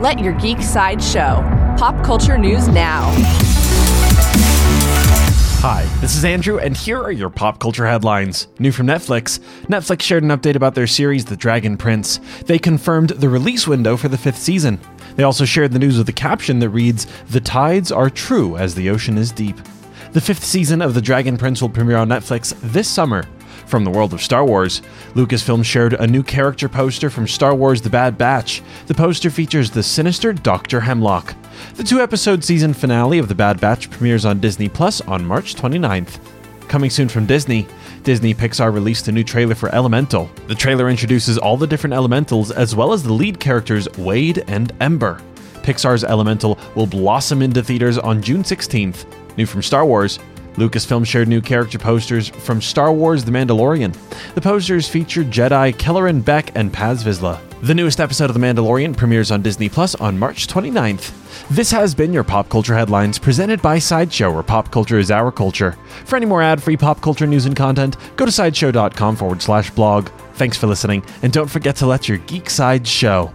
Let your geek side show. Pop culture news now. Hi, this is Andrew, and here are your pop culture headlines. New from Netflix Netflix shared an update about their series, The Dragon Prince. They confirmed the release window for the fifth season. They also shared the news with a caption that reads, The tides are true as the ocean is deep. The fifth season of The Dragon Prince will premiere on Netflix this summer. From the world of Star Wars, Lucasfilm shared a new character poster from Star Wars The Bad Batch. The poster features the sinister Dr. Hemlock. The two episode season finale of The Bad Batch premieres on Disney Plus on March 29th. Coming soon from Disney, Disney Pixar released a new trailer for Elemental. The trailer introduces all the different elementals as well as the lead characters Wade and Ember. Pixar's Elemental will blossom into theaters on June 16th. New from Star Wars, Lucasfilm shared new character posters from Star Wars The Mandalorian. The posters feature Jedi Kelleran Beck and Paz Vizsla. The newest episode of The Mandalorian premieres on Disney Plus on March 29th. This has been your Pop Culture Headlines presented by Sideshow, where pop culture is our culture. For any more ad free pop culture news and content, go to sideshow.com forward slash blog. Thanks for listening, and don't forget to let your geek side show.